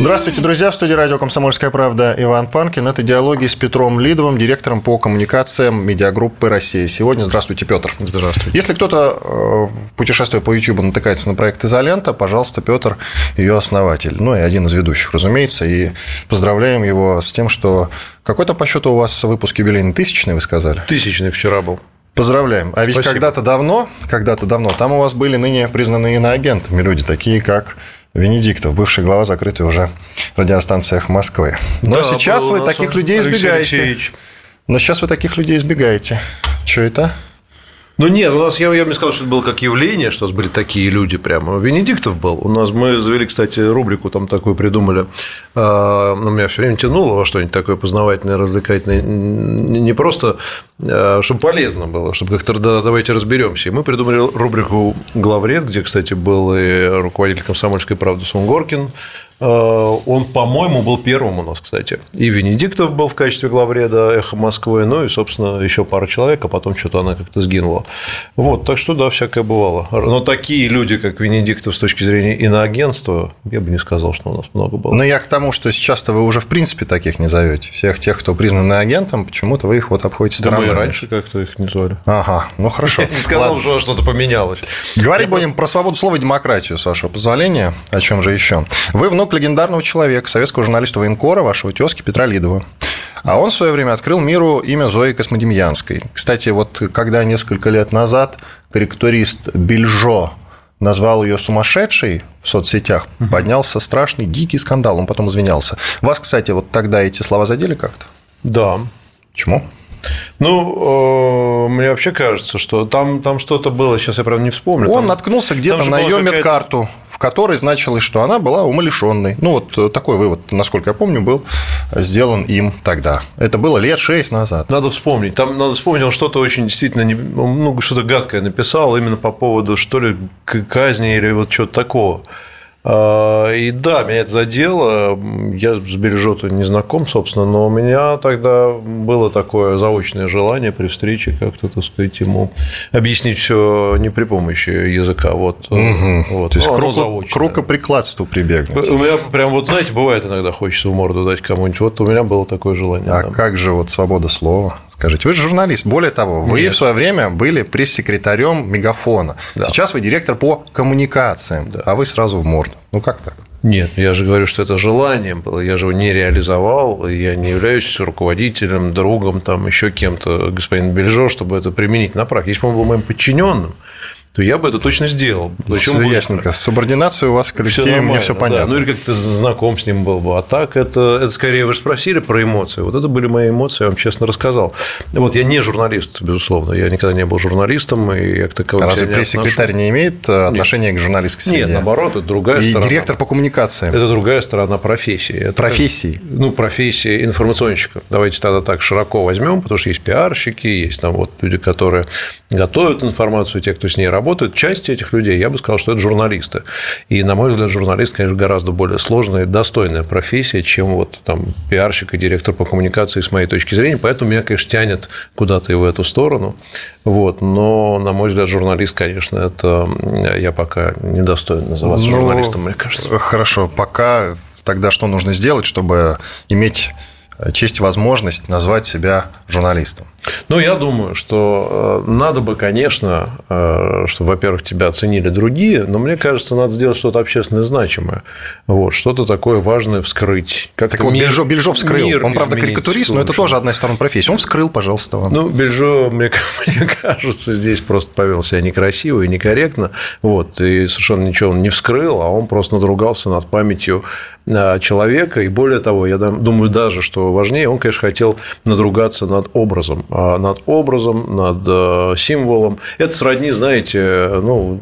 Здравствуйте, друзья. В студии радио «Комсомольская правда» Иван Панкин. Это диалоги с Петром Лидовым, директором по коммуникациям медиагруппы «Россия». Сегодня здравствуйте, Петр. Здравствуйте. Если кто-то, э, путешествуя по YouTube, натыкается на проект «Изолента», пожалуйста, Петр ее основатель. Ну и один из ведущих, разумеется. И поздравляем его с тем, что какой-то по счету у вас выпуск юбилейный тысячный, вы сказали? Тысячный вчера был. Поздравляем. А ведь когда-то давно, когда-то давно, там у вас были ныне признанные иноагентами люди, такие как Венедиктов, бывший глава закрытой уже радиостанциях Москвы. Но Да, сейчас вы таких людей избегаете. Алексеевич. Но сейчас вы таких людей избегаете. Что это? Ну нет, у нас я, я бы не сказал, что это было как явление, что у нас были такие люди прямо. Венедиктов был. У нас мы завели, кстати, рубрику там такую придумали. А, ну, меня все время тянуло во что-нибудь такое познавательное, развлекательное. Не не просто, а, чтобы полезно было, чтобы как-то да, давайте разберемся. И мы придумали рубрику «Главред», где, кстати, был и руководитель комсомольской правды Сунгоркин. А, Он, по-моему, был первым у нас, кстати. И Венедиктов был в качестве главреда «Эхо Москвы», ну и, собственно, еще пара человек, а потом что-то она как-то сгинула. Вот, так что, да, всякое бывало. Но такие люди, как Венедиктов с точки зрения иноагентства, я бы не сказал, что у нас много было. Но я к тому, что сейчас-то вы уже в принципе таких не зовете. Всех тех, кто признан агентом, почему-то вы их вот обходите да мы и стороной. раньше как-то их не звали. Ага, ну хорошо. Я не сказал, что что-то поменялось. Говорить будем про свободу слова и демократию, с вашего позволения. О чем же еще? Вы внук легендарного человека, советского журналиста военкора, вашего тезки Петра Лидова. А он в свое время открыл миру имя Зои Космодемьянской. Кстати, вот когда несколько лет назад карикатурист Бельжо назвал ее сумасшедшей в соцсетях, поднялся страшный, дикий скандал. Он потом извинялся. Вас, кстати, вот тогда эти слова задели как-то? Да. Почему? Ну, э, мне вообще кажется, что там, там что-то было, сейчас я, правда, не вспомню. Он Там- наткнулся где-то на ее медкарту, в которой значилось, что она была умалишенной. Ну, вот э, такой вывод, насколько я помню, был сделан им тогда. Это было лет шесть назад. Надо вспомнить. Там надо вспомнить, он что-то очень действительно не- ну, что-то гадкое написал именно по поводу что ли казни или вот чего-то такого. А, И да, меня это задело. Я с Бельжото не знаком, собственно, но у меня тогда было такое заочное желание при встрече как-то, так сказать, ему объяснить все не при помощи языка. Вот, вот. То есть Ну, к рукоприкладству прибегнуть. У меня прям вот, знаете, бывает иногда хочется в морду дать кому-нибудь. Вот у меня было такое желание. А да. как же вот свобода слова? Скажите, вы же журналист. Более того, вы Нет. в свое время были пресс-секретарем Мегафона. Да. Сейчас вы директор по коммуникациям, а вы сразу в морду. Ну как так? Нет, я же говорю, что это желание было, я же его не реализовал, я не являюсь руководителем, другом, там еще кем-то, господин Бельжо, чтобы это применить на практике. Если бы он был моим подчиненным, то я бы это точно сделал. Причем ясненько. С субординацией у вас в коллективе, мне все да. понятно. Ну или как-то знаком с ним был бы. А так это, это скорее вы же спросили про эмоции. Вот это были мои эмоции, я вам честно рассказал. Вот я не журналист, безусловно. Я никогда не был журналистом, и я к таковым Разве пресс-секретарь не имеет э, отношения к журналистской среде? Нет, наоборот, это другая И сторона. директор по коммуникациям. Это другая сторона профессии. Это Профессии. ну, профессия информационщика. Давайте тогда так широко возьмем, потому что есть пиарщики, есть там вот люди, которые готовят информацию, те, кто с ней работает. Часть этих людей, я бы сказал, что это журналисты. И, на мой взгляд, журналист, конечно, гораздо более сложная и достойная профессия, чем вот там пиарщик и директор по коммуникации с моей точки зрения. Поэтому меня, конечно, тянет куда-то и в эту сторону. Вот. Но, на мой взгляд, журналист, конечно, это я пока недостоин называться Ну, журналистом, мне кажется. Хорошо, пока тогда что нужно сделать, чтобы иметь честь и возможность назвать себя журналистом? Ну, я думаю, что э, надо бы, конечно, э, чтобы, во-первых, тебя оценили другие, но мне кажется, надо сделать что-то общественно значимое. Вот, что-то такое важное вскрыть. Как-то Так вот, мир- Бельжо, Бельжо вскрыл. мир Он, правда, карикатурист, но это тоже одна из сторон профессии. Он вскрыл, пожалуйста, вам. Ну, Бельжо, мне, мне кажется, здесь просто повел себя некрасиво и некорректно. Вот, и совершенно ничего он не вскрыл, а он просто надругался над памятью а, человека. И более того, я думаю даже, что важнее. Он, конечно, хотел надругаться над образом, а над образом, над э, символом. Это сродни, знаете, ну,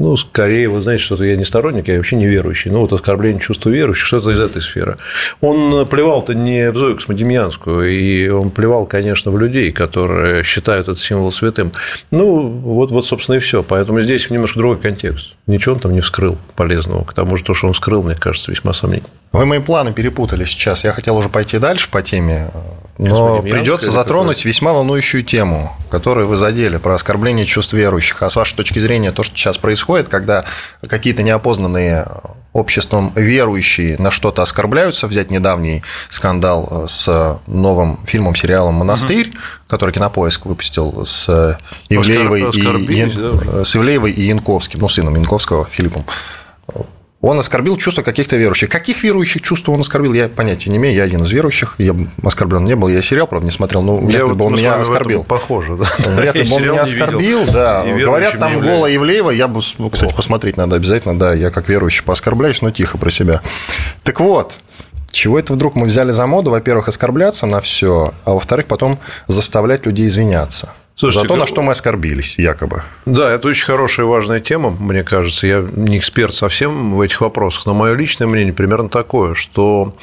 ну, скорее, вы знаете, что я не сторонник, я вообще не верующий. Ну, вот оскорбление чувства верующих, что-то из этой сферы. Он плевал-то не в Зою Космодемьянскую, и он плевал, конечно, в людей, которые считают этот символ святым. Ну, вот, вот собственно, и все. Поэтому здесь немножко другой контекст. Ничего он там не вскрыл полезного. К тому же то, что он вскрыл, мне кажется, весьма сомнительно. Вы мои планы перепутали сейчас. Я хотел уже пойти дальше по теме, но придется затронуть весьма волнующую тему, которую вы задели, про оскорбление чувств верующих. А с вашей точки зрения, то, что сейчас происходит, когда какие-то неопознанные обществом верующие на что-то оскорбляются, взять недавний скандал с новым фильмом, сериалом «Монастырь», угу. который Кинопоиск выпустил с Ивлеевой, и, да, с Ивлеевой и Янковским, ну, сыном Янковского, Филиппом. Он оскорбил чувства каких-то верующих. Каких верующих чувств он оскорбил, я понятия не имею. Я один из верующих. Я оскорблен не был. Я сериал, правда, не смотрел, но вряд ли бы он меня оскорбил. Похоже, да. Вряд ли бы он меня оскорбил, да. Говорят, там Гола Евлеева. Я бы, ну, кстати, посмотреть надо обязательно. Да, я как верующий пооскорбляюсь, но тихо про себя. Так вот, чего это вдруг мы взяли за моду? Во-первых, оскорбляться на все, а во-вторых, потом заставлять людей извиняться. Слушайте, за то, на что мы оскорбились, якобы. Да, это очень хорошая и важная тема, мне кажется. Я не эксперт совсем в этих вопросах, но мое личное мнение примерно такое, что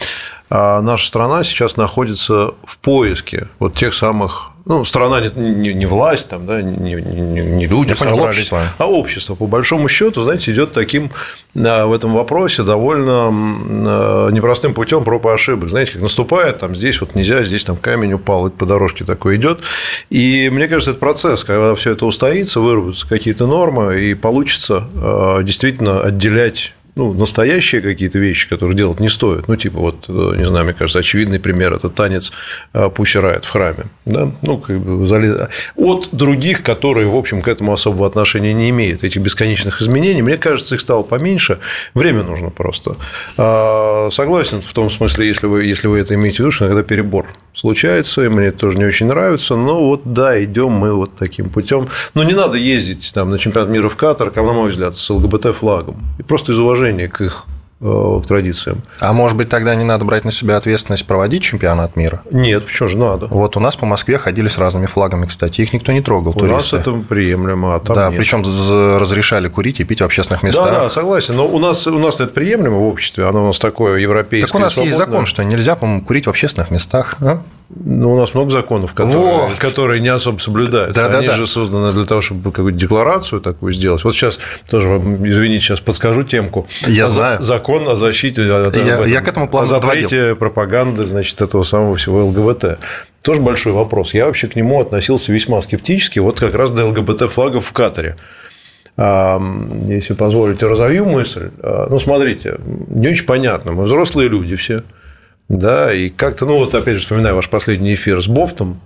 а, наша страна сейчас находится в поиске вот тех самых ну, страна не, не, не власть, там, да, не, не, не люди Я понял, общество. а общество, по большому счету, знаете, идет таким в этом вопросе довольно непростым путем проб и ошибок. Знаете, как наступает, там здесь вот нельзя, здесь там камень упал, по дорожке такой идет. И мне кажется, это процесс, когда все это устоится, выработаются какие-то нормы, и получится действительно отделять ну, настоящие какие-то вещи, которые делать не стоит. Ну, типа, вот, э, не знаю, мне кажется, очевидный пример – это танец э, Пущерает в храме. Да? Ну, как бы, от других, которые, в общем, к этому особого отношения не имеют, этих бесконечных изменений, мне кажется, их стало поменьше, время нужно просто. А, согласен в том смысле, если вы, если вы это имеете в виду, что иногда перебор случается, и мне это тоже не очень нравится, но вот да, идем мы вот таким путем. Но не надо ездить там, на чемпионат мира в Катар, на мой взгляд, с ЛГБТ-флагом. И просто из уважения уважение к их э, к традициям. А может быть, тогда не надо брать на себя ответственность проводить чемпионат мира? Нет, почему же надо? Вот у нас по Москве ходили с разными флагами, кстати, их никто не трогал. У туристы. нас это приемлемо, а там Да, нет. причем разрешали курить и пить в общественных местах. Да, да, согласен. Но у нас, у нас это приемлемо в обществе, оно у нас такое европейское. Так у нас свободное. есть закон, что нельзя, по-моему, курить в общественных местах. А? Ну, у нас много законов, которые, вот. которые не особо соблюдаются. Да, Они да, же да. созданы для того, чтобы какую-то декларацию такую сделать. Вот сейчас тоже вам, извините, сейчас подскажу темку. Я знаю. Закон о защите, я, этом, я к этому плану о запрете пропаганды, значит, этого самого всего ЛГБТ. Тоже большой вопрос. Я вообще к нему относился весьма скептически, вот как раз до ЛГБТ-флагов в Катаре если позволите, разовью мысль. А, ну, смотрите, не очень понятно. Мы взрослые люди все. Да, и как-то, ну вот опять же вспоминаю ваш последний эфир с Бофтом,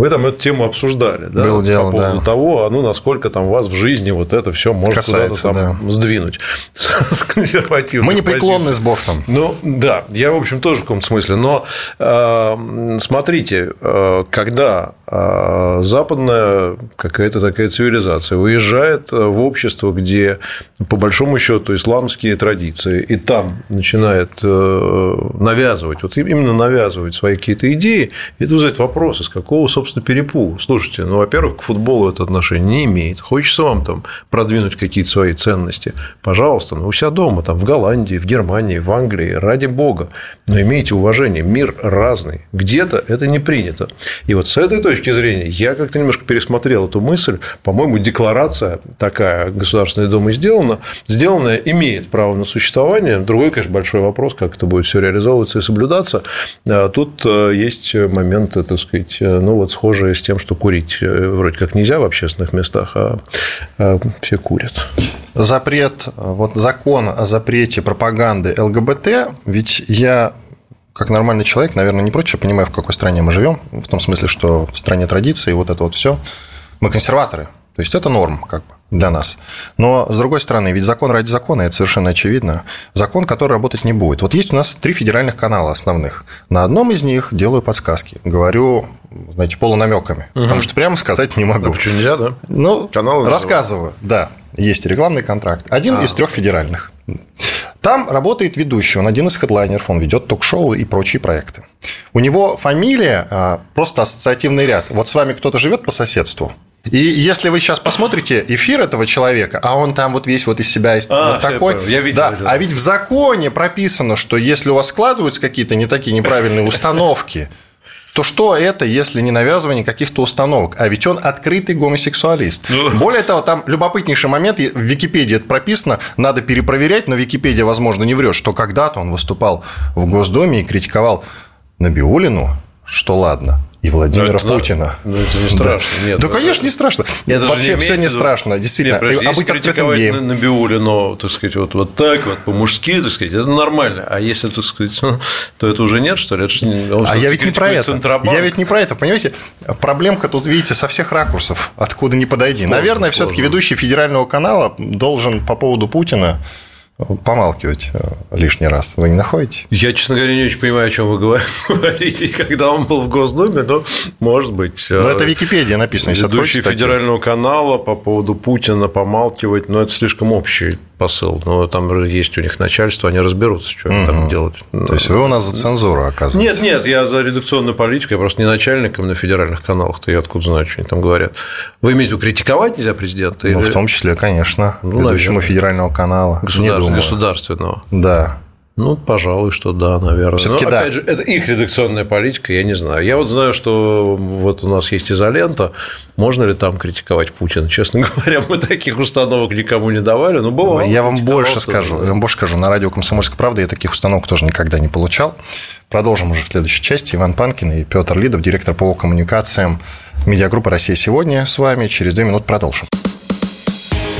вы там эту тему обсуждали, да? Было дело, по поводу да. того, а ну, насколько там вас в жизни вот это все может куда-то там да. сдвинуть с консервативной Мы непреклонны с Бофтом. Ну, да, я, в общем, тоже в каком-то смысле. Но э, смотрите, э, когда э, западная какая-то такая цивилизация выезжает в общество, где, по большому счету, исламские традиции, и там начинает навязывать, вот именно навязывать свои какие-то идеи, это вызывает вопрос, из какого, собственно, перепугу. Слушайте, ну, во-первых, к футболу это отношение не имеет. Хочется вам там продвинуть какие-то свои ценности. Пожалуйста, ну, у себя дома, там, в Голландии, в Германии, в Англии, ради бога. Но имейте уважение, мир разный. Где-то это не принято. И вот с этой точки зрения я как-то немножко пересмотрел эту мысль. По-моему, декларация такая Государственной Думы сделана, сделанная имеет право на существование. Другой, конечно, большой вопрос, как это будет все реализовываться и соблюдаться. А тут э, есть моменты, так сказать, э, ну вот схожее с тем, что курить э, вроде как нельзя в общественных местах, а, а все курят. Запрет, вот закон о запрете пропаганды ЛГБТ, ведь я как нормальный человек, наверное, не против, я понимаю, в какой стране мы живем, в том смысле, что в стране традиции, вот это вот все. Мы консерваторы, то есть это норм, как бы для нас. Но, с другой стороны, ведь закон ради закона, это совершенно очевидно. Закон, который работать не будет. Вот есть у нас три федеральных канала основных. На одном из них делаю подсказки. Говорю, знаете, полунамеками. Угу. Потому что прямо сказать не могу. А почему нельзя, да? Ну, Каналы рассказываю, да. Есть рекламный контракт. Один а. из трех федеральных. Там работает ведущий, он один из хедлайнеров, он ведет ток-шоу и прочие проекты. У него фамилия а, просто ассоциативный ряд. Вот с вами кто-то живет по соседству, и если вы сейчас посмотрите эфир этого человека, а он там вот весь вот из себя а, вот такой, я видел, да, а ведь в законе прописано, что если у вас складываются какие-то не такие неправильные установки, то что это, если не навязывание каких-то установок? А ведь он открытый гомосексуалист. Ну. Более того, там любопытнейший момент, в Википедии это прописано, надо перепроверять, но Википедия, возможно, не врет, что когда-то он выступал в Госдуме и критиковал Набиулину, что ладно, и Владимира это, Путина. Ну, это не страшно. Да, Нет, да ну, конечно, не страшно. Это Вообще не все не страшно, действительно. Нет, подожди, а быть открытым геем. На, Биулину, так сказать, вот, вот так, вот по-мужски, так сказать, это нормально. А если, так сказать, то это уже нет, что ли? Это же, а я ведь не про это. Центробанк. Я ведь не про это, понимаете? Проблемка тут, видите, со всех ракурсов, откуда не подойди. Сложно, Наверное, все-таки ведущий федерального канала должен по поводу Путина помалкивать э, лишний раз. Вы не находите? Я, честно говоря, не очень понимаю, о чем вы говорите. Когда он был в Госдуме, но может быть. Но это Википедия написано. Ведущий федерального канала по поводу Путина помалкивать, но это слишком общий посыл. Но там есть у них начальство, они разберутся, что угу. там делать. То есть вы у нас за цензуру, оказывается? Нет, нет, я за редакционную политику, я просто не начальником на федеральных каналах, то я откуда знаю, что они там говорят. Вы имеете в виду критиковать нельзя президента? Ну, в том числе, конечно, ну, ведущему наверное. федерального канала. Государственного. государственного. Да. Ну, пожалуй, что да, наверное. Все-таки да. Опять же, это их редакционная политика, я не знаю. Я вот знаю, что вот у нас есть изолента. Можно ли там критиковать Путина? Честно говоря, мы таких установок никому не давали, но бывало. Я вам больше скажу. Я вам больше скажу. На радио «Комсомольская правда» я таких установок тоже никогда не получал. Продолжим уже в следующей части. Иван Панкин и Петр Лидов, директор по коммуникациям медиагруппы «Россия сегодня» с вами. Через две минуты продолжим.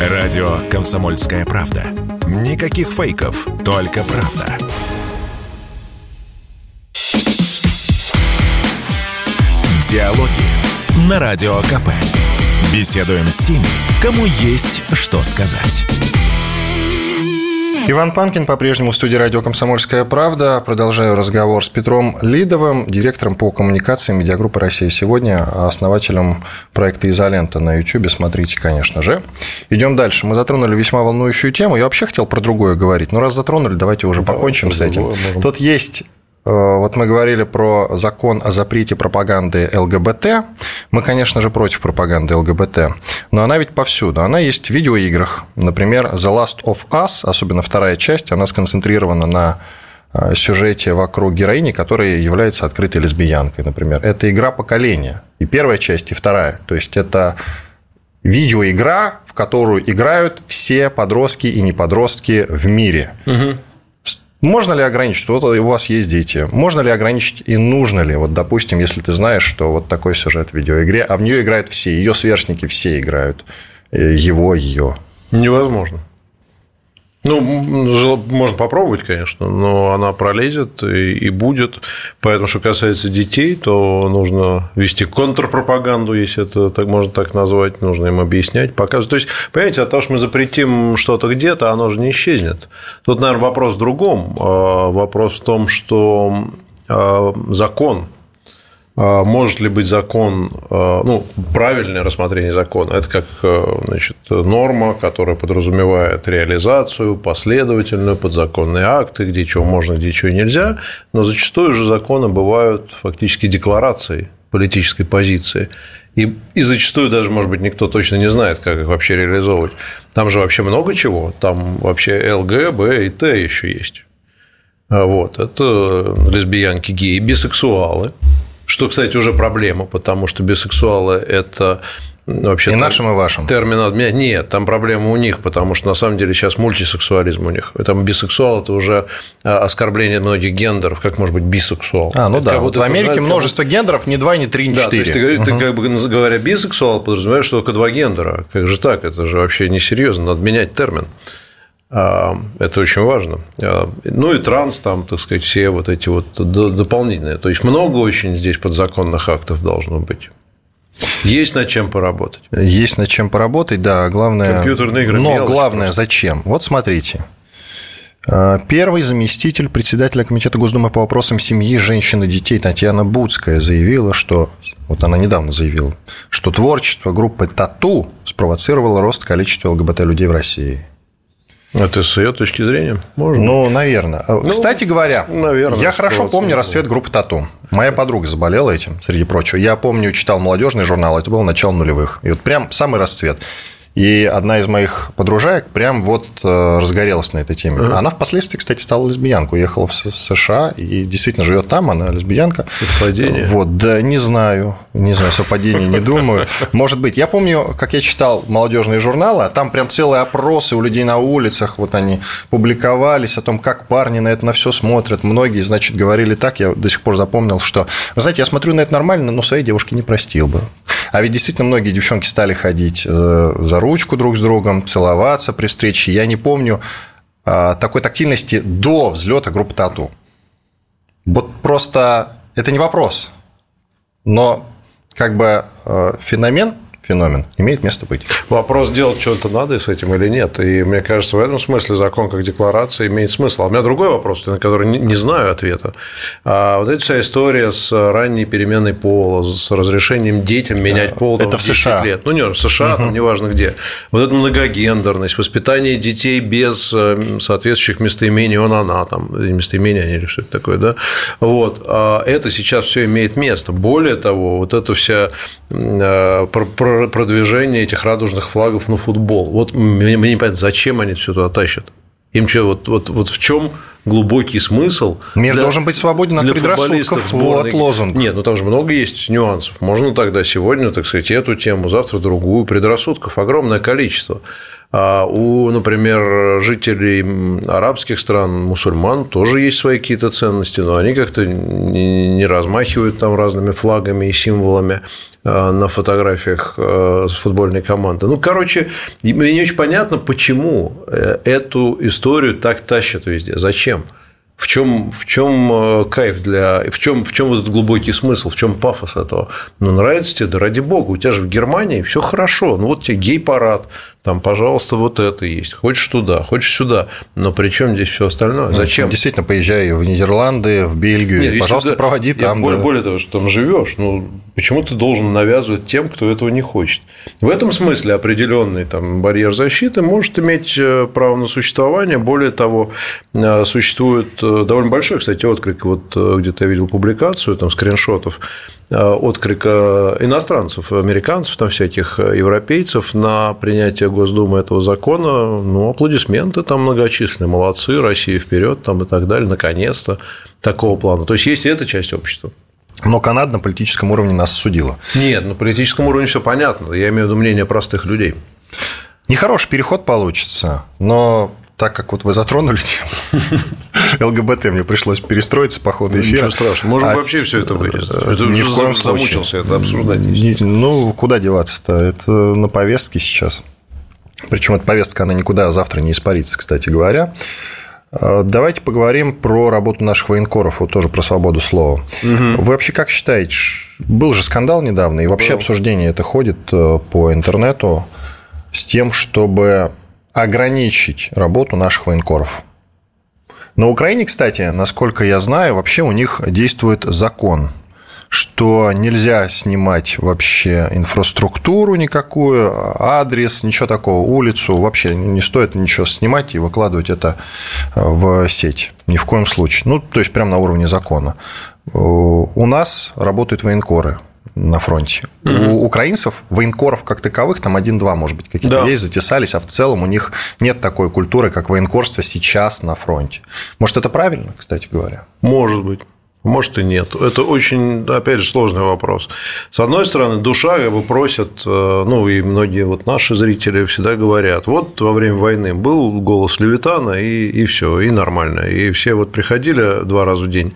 Радио «Комсомольская правда». Никаких фейков, только правда. Диалоги на Радио КП. Беседуем с теми, кому есть что сказать. Иван Панкин по-прежнему в студии радио «Комсомольская правда». Продолжаю разговор с Петром Лидовым, директором по коммуникации медиагруппы «Россия сегодня», основателем проекта «Изолента» на YouTube. Смотрите, конечно же. Идем дальше. Мы затронули весьма волнующую тему. Я вообще хотел про другое говорить, но раз затронули, давайте уже покончим с этим. Тут есть вот мы говорили про закон о запрете пропаганды ЛГБТ. Мы, конечно же, против пропаганды ЛГБТ, но она ведь повсюду. Она есть в видеоиграх. Например, The Last of Us, особенно вторая часть, она сконцентрирована на э, сюжете вокруг героини, которая является открытой лесбиянкой, например. Это игра поколения. И первая часть, и вторая. То есть это видеоигра, в которую играют все подростки и неподростки в мире. Угу. Можно ли ограничить? Вот у вас есть дети. Можно ли ограничить и нужно ли? Вот, допустим, если ты знаешь, что вот такой сюжет в видеоигре, а в нее играют все, ее сверстники все играют, э, его, ее. Невозможно. Ну, можно попробовать, конечно, но она пролезет и, будет. Поэтому, что касается детей, то нужно вести контрпропаганду, если это так можно так назвать, нужно им объяснять, показывать. То есть, понимаете, от того, что мы запретим что-то где-то, оно же не исчезнет. Тут, наверное, вопрос в другом. А, вопрос в том, что а, закон может ли быть закон, а, ну, правильное рассмотрение закона, это как а, значит, норма, которая подразумевает реализацию, последовательную, подзаконные акты, где чего можно, где чего нельзя, но зачастую же законы бывают фактически декларацией политической позиции. И, и зачастую даже, может быть, никто точно не знает, как их вообще реализовывать. Там же вообще много чего. Там вообще ЛГ, Б и Т еще есть. Вот. Это лесбиянки, геи, бисексуалы что, кстати, уже проблема, потому что бисексуалы – это вообще и нашим, и вашим. Термин обмен. Нет, там проблема у них, потому что на самом деле сейчас мультисексуализм у них. Там бисексуал это уже а, оскорбление многих гендеров. Как может быть бисексуал? А, ну это да. Вот в Америке знает, множество как... гендеров, не два, не три, не да, четыре. То есть, ты, угу. ты как бы говоря бисексуал, подразумеваешь, что только два гендера. Как же так? Это же вообще несерьезно, надо менять термин. Это очень важно. А, ну и транс, там, так сказать, все вот эти вот дополнительные. То есть много очень здесь подзаконных актов должно быть. Есть над чем поработать. Есть над чем поработать, да. Главное. Компьютерные игры. Но главное, просто. зачем? Вот смотрите. А, первый заместитель председателя Комитета Госдумы по вопросам семьи, женщин и детей Татьяна Буцкая заявила, что, вот она недавно заявила, что творчество группы «Тату» спровоцировало рост количества ЛГБТ-людей в России. Это с ее точки зрения можно? Ну, наверное. Ну, Кстати говоря, наверное, я хорошо помню расцвет группы Тату. Моя подруга заболела этим, среди прочего. Я помню, читал молодежный журнал, это было начало нулевых. И вот прям самый расцвет. И одна из моих подружаек прям вот э, разгорелась на этой теме. Uh-huh. Она впоследствии, кстати, стала лесбиянкой, уехала в США и действительно живет там, она лесбиянка. Совпадение? Вот, да, не знаю, не знаю, совпадение, не думаю. Может быть. Я помню, как я читал молодежные журналы, а там прям целые опросы у людей на улицах, вот они публиковались о том, как парни на это на все смотрят. Многие, значит, говорили так, я до сих пор запомнил, что, вы знаете, я смотрю на это нормально, но своей девушке не простил бы. А ведь действительно многие девчонки стали ходить э, за ручку друг с другом, целоваться при встрече. Я не помню э, такой тактильности до взлета группы Тату. Вот просто это не вопрос, но как бы э, феномен феномен имеет место быть. Вопрос, делать что-то надо с этим или нет. И мне кажется, в этом смысле закон как декларация имеет смысл. А у меня другой вопрос, на который не знаю ответа. А вот эта вся история с ранней переменой пола, с разрешением детям менять пол это в, в США. лет. Ну, не в США, угу. там неважно где. Вот эта многогендерность, воспитание детей без э, соответствующих местоимений, он, она, там, местоимения они или что это такое, да? Вот. А это сейчас все имеет место. Более того, вот эта вся продвижение этих радужных флагов на футбол. Вот мне, мне не понятно, зачем они все туда тащат. Им что, вот, вот, вот в чем глубокий смысл? Мир для, должен быть свободен от предрассудков. Вот лозунг. Нет, ну там же много есть нюансов. Можно тогда сегодня, так сказать, эту тему, завтра другую. Предрассудков огромное количество. А у, например, жителей арабских стран, мусульман, тоже есть свои какие-то ценности, но они как-то не размахивают там разными флагами и символами на фотографиях а, футбольной команды. Ну, короче, мне не очень понятно, почему э, эту историю так тащат везде. Зачем? В чем, в чем э, кайф для... В чем, в чем вот этот глубокий смысл, в чем пафос этого? Ну, нравится тебе, да ради бога, у тебя же в Германии все хорошо. Ну, вот тебе гей-парад, там, пожалуйста, вот это есть. Хочешь туда, хочешь сюда. Но при чем здесь все остальное? Ну, Зачем? Действительно, поезжай в Нидерланды, в Бельгию, Нет, пожалуйста, сюда... проводи там. Более, да. более того, что там живешь, ну, почему ты должен навязывать тем, кто этого не хочет? В этом смысле определенный там, барьер защиты может иметь э, право на существование. Более того, э, существует э, довольно большой, кстати, отклик. Вот где-то я видел публикацию, там, скриншотов отклика иностранцев, американцев, там всяких европейцев на принятие Госдумы этого закона, ну, аплодисменты там многочисленные, молодцы, Россия вперед там и так далее, наконец-то такого плана. То есть есть и эта часть общества. Но Канада на политическом уровне нас судила. Нет, на политическом уровне все понятно. Я имею в виду мнение простых людей. Нехороший переход получится, но так как вот вы затронули тему ЛГБТ, мне пришлось перестроиться по ходу эфира. Ничего страшного, можем а вообще все это вырезать. Это Ни в коем замучился это обсуждать. Ну, куда деваться-то? Это на повестке сейчас. Причем эта повестка, она никуда завтра не испарится, кстати говоря. А, давайте поговорим про работу наших военкоров, вот тоже про свободу слова. Угу. Вы вообще как считаете, был же скандал недавно, и вообще был. обсуждение это ходит э, по интернету с тем, чтобы ограничить работу наших военкоров. На Украине, кстати, насколько я знаю, вообще у них действует закон, что нельзя снимать вообще инфраструктуру никакую, адрес, ничего такого, улицу, вообще не стоит ничего снимать и выкладывать это в сеть. Ни в коем случае. Ну, то есть, прямо на уровне закона. У нас работают военкоры на фронте. Угу. У украинцев военкоров как таковых там один-два, может быть, какие-то да. есть, затесались, а в целом у них нет такой культуры, как военкорство сейчас на фронте. Может, это правильно, кстати говоря? Может быть. Может и нет. Это очень, опять же, сложный вопрос. С одной стороны, душа как бы просят, э, ну и многие вот наши зрители всегда говорят, вот во время войны был голос Левитана и, и все, и нормально. И все вот приходили два раза в день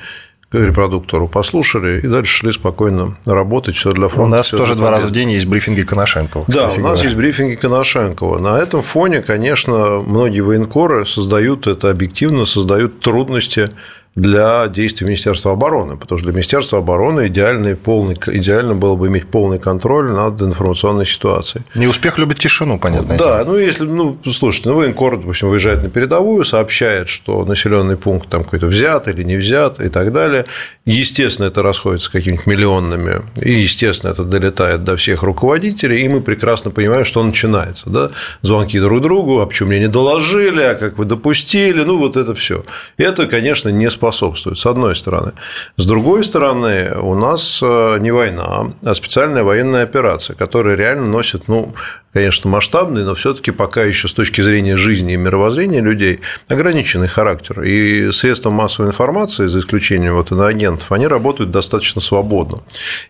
к репродуктору послушали и дальше шли спокойно работать, все для фронта. У нас тоже два раза в день есть брифинги Коношенкова. Да, у нас говоря. есть брифинги Коношенкова. На этом фоне, конечно, многие военкоры создают это объективно, создают трудности для действий Министерства обороны, потому что для Министерства обороны идеальный, полный, идеально было бы иметь полный контроль над информационной ситуацией. Не успех любит тишину, понятно. Да, ну если, ну, слушайте, ну, военкор, допустим, выезжает на передовую, сообщает, что населенный пункт там какой-то взят или не взят и так далее. Естественно, это расходится какими-то миллионными, и, естественно, это долетает до всех руководителей, и мы прекрасно понимаем, что начинается. Да? Звонки друг другу, а почему мне не доложили, а как вы допустили, ну, вот это все. Это, конечно, не способствует, с одной стороны. С другой стороны, у нас э, не война, а специальная военная операция, которая реально носит, ну, конечно, масштабный, но все-таки пока еще с точки зрения жизни и мировоззрения людей ограниченный характер. И средства массовой информации, за исключением вот иноагентов, они работают достаточно свободно.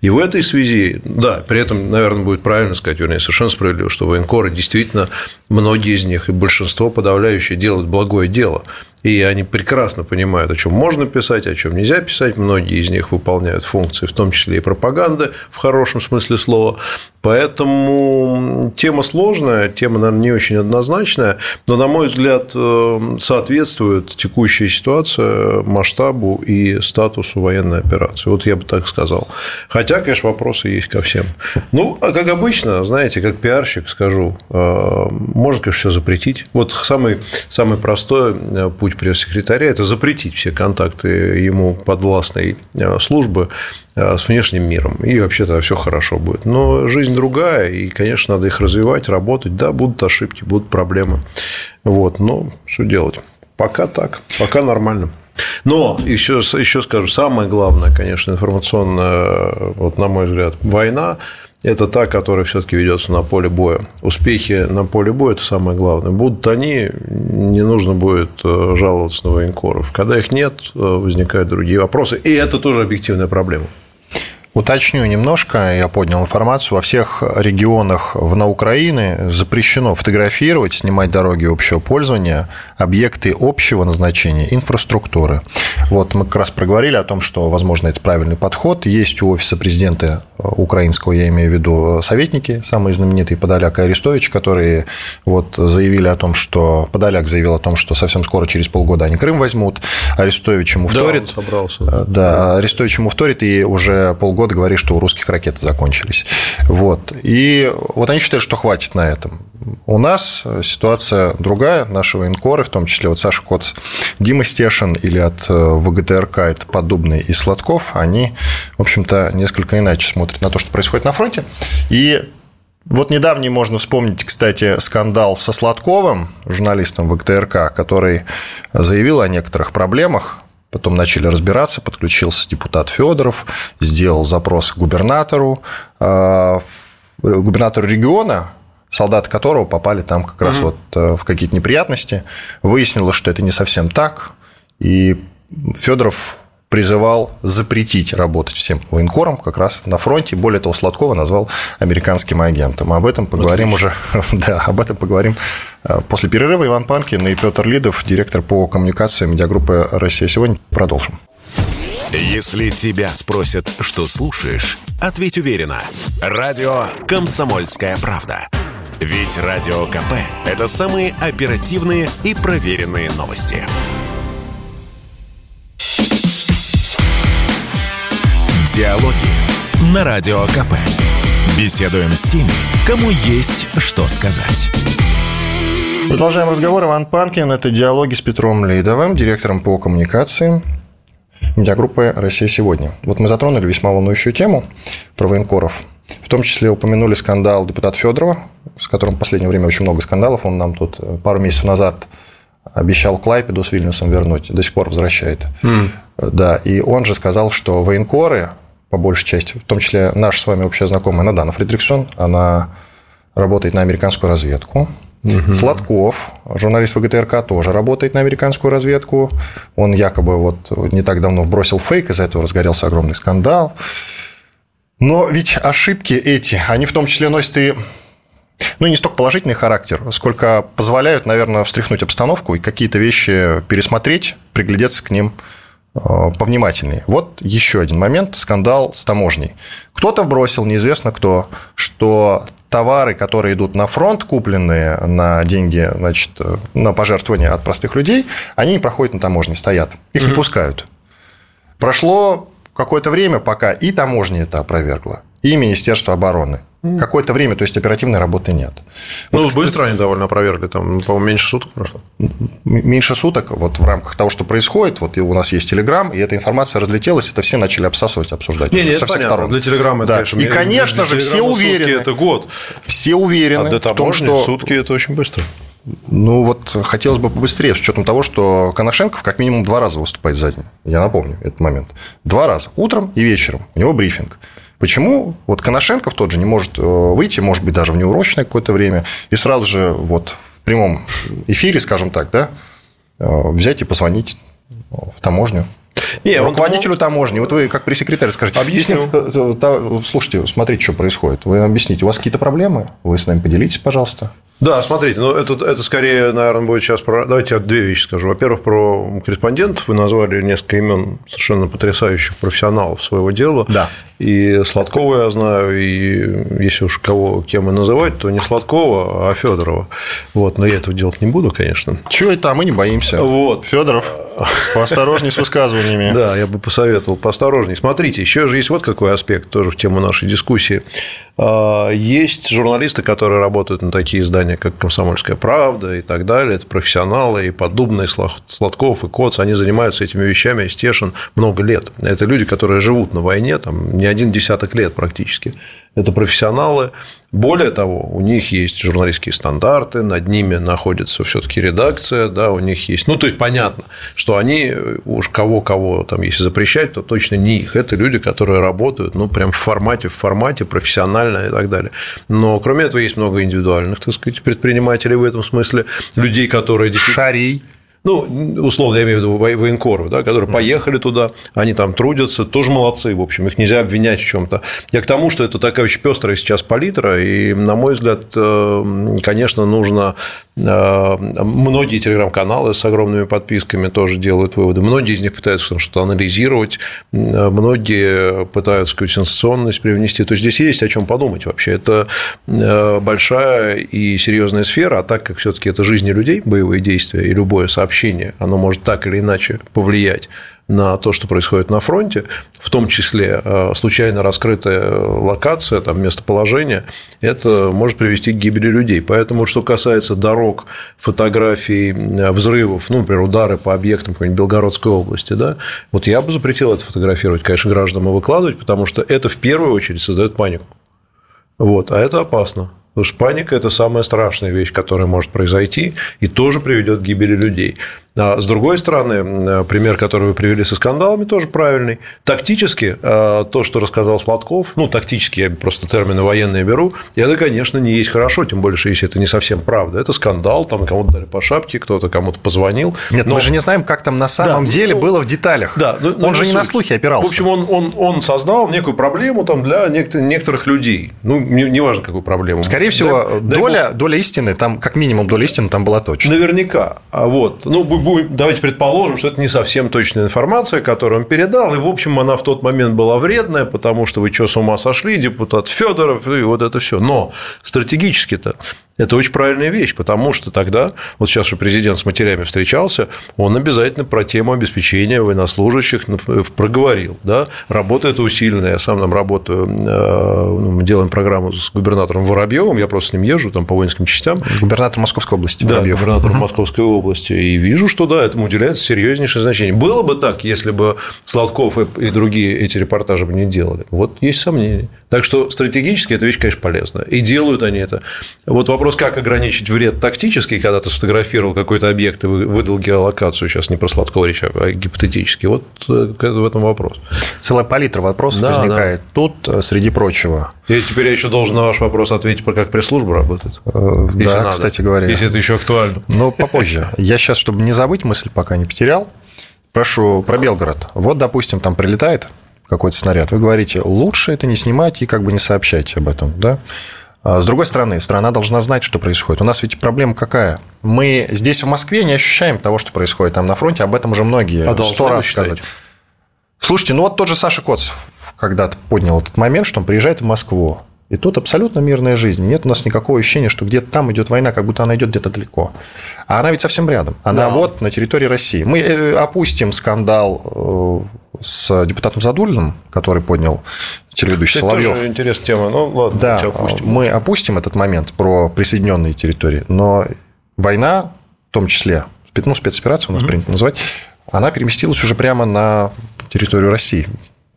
И в этой связи, да, при этом, наверное, будет правильно сказать, вернее, совершенно справедливо, что военкоры действительно, многие из них и большинство подавляющее делают благое дело и они прекрасно понимают, о чем можно писать, о чем нельзя писать. Многие из них выполняют функции, в том числе и пропаганды в хорошем смысле слова. Поэтому тема сложная, тема, наверное, не очень однозначная, но, на мой взгляд, э, соответствует текущая ситуация масштабу и статусу военной операции. Вот я бы так сказал. Хотя, конечно, вопросы есть ко всем. Ну, а как обычно, знаете, как пиарщик скажу, э, можно, конечно, все запретить. Вот самый, самый простой э, путь путь пресс-секретаря – это запретить все контакты ему подвластной э, службы э, с внешним миром, и вообще-то все хорошо будет. Но жизнь другая, и, конечно, надо их развивать, работать. Да, будут ошибки, будут проблемы. Вот, но что делать? Пока так, пока нормально. Но еще, еще скажу, самое главное, конечно, информационная, вот на мой взгляд, война это та, которая все-таки ведется на поле боя. Успехи на поле боя – это самое главное. Будут они, не нужно будет э, жаловаться на военкоров. Когда их нет, э, возникают другие вопросы. И это тоже объективная проблема. Уточню немножко, я поднял информацию, во всех регионах на Украине запрещено фотографировать, снимать дороги общего пользования, объекты общего назначения, инфраструктуры. Вот мы как раз проговорили о том, что, возможно, это правильный подход. Есть у офиса президента украинского, я имею в виду, советники, самые знаменитые Подоляк и Арестович, которые вот заявили о том, что Подоляк заявил о том, что совсем скоро, через полгода, они Крым возьмут. Арестович ему вторит. Да, он собрался. Да, Арестович ему вторит, и уже полгода года говорит, что у русских ракеты закончились. Вот. И вот они считают, что хватит на этом. У нас ситуация другая. Наши военкоры, в том числе вот Саша Коц, Дима Стешин или от э, ВГТРК это подобные и Сладков, они, в общем-то, несколько иначе смотрят на то, что происходит на фронте. И вот недавний можно вспомнить, кстати, скандал со Сладковым, журналистом ВГТРК, который заявил о некоторых проблемах Потом начали разбираться, подключился депутат Федоров, сделал запрос губернатору, а, губернатору региона, солдаты которого попали там как раз угу. вот э, в какие-то неприятности. Выяснилось, что это не совсем так. И Федоров призывал запретить работать всем военкорам как раз на фронте. Более того, Сладкова назвал американским агентом. Об этом поговорим Отлично. уже, да, об этом поговорим э, после перерыва. Иван Панкин и Петр Лидов, директор по коммуникации медиагруппы «Россия сегодня». Продолжим. Если тебя спросят, что слушаешь, ответь уверенно. Радио «Комсомольская правда». Ведь Радио КП – это самые оперативные и проверенные новости. Диалоги на Радио КП. Беседуем с теми, кому есть что сказать. Продолжаем разговор. Иван Панкин. Это диалоги с Петром Лейдовым, директором по коммуникации медиагруппы «Россия сегодня». Вот мы затронули весьма волнующую тему про военкоров. В том числе упомянули скандал депутата Федорова, с которым в последнее время очень много скандалов. Он нам тут пару месяцев назад обещал Клайпеду с Вильнюсом вернуть, до сих пор возвращает. Mm. Да, и он же сказал, что военкоры по большей части, в том числе наша с вами общая знакомая Надана Фридриксон, она работает на американскую разведку. Угу. Сладков, журналист ВГТРК, тоже работает на американскую разведку. Он якобы вот не так давно бросил фейк, из-за этого разгорелся огромный скандал. Но ведь ошибки эти, они в том числе носят и ну, не столько положительный характер, сколько позволяют, наверное, встряхнуть обстановку и какие-то вещи пересмотреть, приглядеться к ним повнимательнее. Вот еще один момент – скандал с таможней. Кто-то вбросил, неизвестно кто, что товары, которые идут на фронт, купленные на деньги, значит, на пожертвования от простых людей, они не проходят на таможне, стоят. Их угу. не пускают. Прошло какое-то время, пока и таможня это опровергла, и Министерство обороны. Какое-то время, то есть оперативной работы нет. Ну, вот, быстро кстати, они довольно опровергли, там, по-моему, меньше суток прошло. Меньше суток, вот в рамках того, что происходит, вот у нас есть Телеграм, и эта информация разлетелась, это все начали обсасывать, обсуждать. Не, не, со всех понятно. сторон. Для Телеграма да. это, конечно, И, конечно же, все уверены. это год. Все уверены а для в том, что... сутки – это очень быстро. Ну, вот хотелось бы побыстрее, с учетом того, что Коношенков как минимум два раза выступает за день. Я напомню этот момент. Два раза. Утром и вечером. У него брифинг. Почему вот Коношенков тот же не может э, выйти, может быть, даже в неурочное какое-то время, и сразу же вот в прямом эфире, скажем так, да, э, взять и позвонить в таможню, не, руководителю таможни. Вот вы как пресс-секретарь скажите. Объясню. Э, слушайте, смотрите, что происходит. Вы объясните, у вас какие-то проблемы? Вы с нами поделитесь, пожалуйста. Да, смотрите, ну это, это скорее, наверное, будет сейчас про... Давайте я две вещи скажу. Во-первых, про корреспондентов. Вы назвали несколько имен совершенно потрясающих профессионалов своего дела. Да. И Сладкова я знаю, и если уж кого кем и называть, то не Сладкова, а Федорова. Вот, но я этого делать не буду, конечно. Чего это, а мы не боимся. Вот. Федоров, поосторожней с высказываниями. Да, я бы посоветовал поосторожней. Смотрите, еще же есть вот какой аспект тоже в тему нашей дискуссии. А, есть журналисты, которые работают на такие издания, как «Комсомольская правда» и так далее. Это профессионалы, и Поддубный, Сладков, и Коц. Они занимаются этими вещами, Стешин, много лет. Это люди, которые живут на войне, там, не один десяток лет практически. Это профессионалы. Более того, у них есть журналистские стандарты, над ними находится все-таки редакция, да, у них есть. Ну, то есть понятно, что они уж кого-кого там, если запрещать, то точно не их. Это люди, которые работают, ну, прям в формате, в формате, профессионально и так далее. Но кроме этого есть много индивидуальных, так сказать, предпринимателей в этом смысле, людей, которые действительно. Шарий ну, условно, я имею в виду военкоров, да, которые поехали туда, они там трудятся, тоже молодцы, в общем, их нельзя обвинять в чем-то. Я к тому, что это такая очень пестрая сейчас палитра, и, на мой взгляд, э, конечно, нужно э, многие телеграм-каналы с огромными подписками тоже делают выводы, многие из них пытаются что-то анализировать, э, многие пытаются какую-то сенсационность привнести, то есть здесь есть о чем подумать вообще. Это большая и серьезная сфера, а так как все-таки это жизни людей, боевые действия и любое сообщение сообщение, оно может так или иначе повлиять на то, что происходит на фронте, в том числе э, случайно раскрытая локация, там, местоположение, это может привести к гибели людей. Поэтому, что касается дорог, фотографий, э, взрывов, ну, например, удары по объектам какой-нибудь Белгородской области, да, вот я бы запретил это фотографировать, конечно, гражданам и выкладывать, потому что это в первую очередь создает панику. Вот, а это опасно. Потому что паника – это самая страшная вещь, которая может произойти, и тоже приведет к гибели людей. А с другой стороны, пример, который вы привели со скандалами, тоже правильный. Тактически, а, то, что рассказал Сладков, ну, тактически я просто термины военные беру, это, конечно, не есть хорошо, тем более, что если это не совсем правда. Это скандал, там кому-то дали по шапке, кто-то кому-то позвонил. Нет, но... мы же не знаем, как там на самом да, деле ну, было в деталях. Да, но, он же не суть. на слухи опирался. В общем, он, он, он создал некую проблему там, для некоторых, людей. Ну, неважно, не какую проблему. Скорее всего, дай, доля, дай доля истины, там, как минимум, доля истины там была точно. Наверняка. А вот. Ну, давайте предположим, что это не совсем точная информация, которую он передал, и, в общем, она в тот момент была вредная, потому что вы что, с ума сошли, депутат Федоров, и вот это все. Но стратегически-то это очень правильная вещь, потому что тогда, вот сейчас же президент с матерями встречался, он обязательно про тему обеспечения военнослужащих проговорил. Да? Работа это усиленная, я сам там работаю, э, мы делаем программу с губернатором Воробьевым, я просто с ним езжу там по воинским частям. Губернатор Московской области. Да, Воробьев. губернатор угу. Московской области. И вижу, что да, этому уделяется серьезнейшее значение. Было бы так, если бы Сладков и другие эти репортажи бы не делали. Вот есть сомнения. Так что стратегически эта вещь, конечно, полезна. И делают они это. Вот вопрос, как ограничить вред тактический, когда ты сфотографировал какой-то объект и выдал геолокацию, сейчас не про сладкого речь, а гипотетически. Вот э, в этом вопрос. Целая палитра вопросов да, возникает. Да. Тут, э, среди прочего. И теперь я еще должен на ваш вопрос ответить, про как пресс-служба работает. Э, да, надо, кстати говоря. Если это еще актуально. Но попозже. Я сейчас, чтобы не забыть мысль, пока не потерял, прошу про Белгород. Вот, допустим, там прилетает какой-то снаряд, вы говорите, лучше это не снимать и как бы не сообщать об этом, да? А с другой стороны, страна должна знать, что происходит. У нас ведь проблема какая? Мы здесь, в Москве, не ощущаем того, что происходит там на фронте. Об этом уже многие а сто раз сказать. Слушайте, ну вот тот же Саша Коцев когда-то поднял этот момент, что он приезжает в Москву. И тут абсолютно мирная жизнь. Нет у нас никакого ощущения, что где-то там идет война, как будто она идет где-то далеко. А она ведь совсем рядом. Она да. вот на территории России. Мы э, опустим скандал э, с депутатом Задулиным, который поднял телеведущий Это Соловьев. Тоже интересная тема. Ну, ладно, да, опустим. мы опустим этот момент про присоединенные территории, но война, в том числе, ну, спецоперация у нас mm-hmm. принято называть, она переместилась уже прямо на территорию России,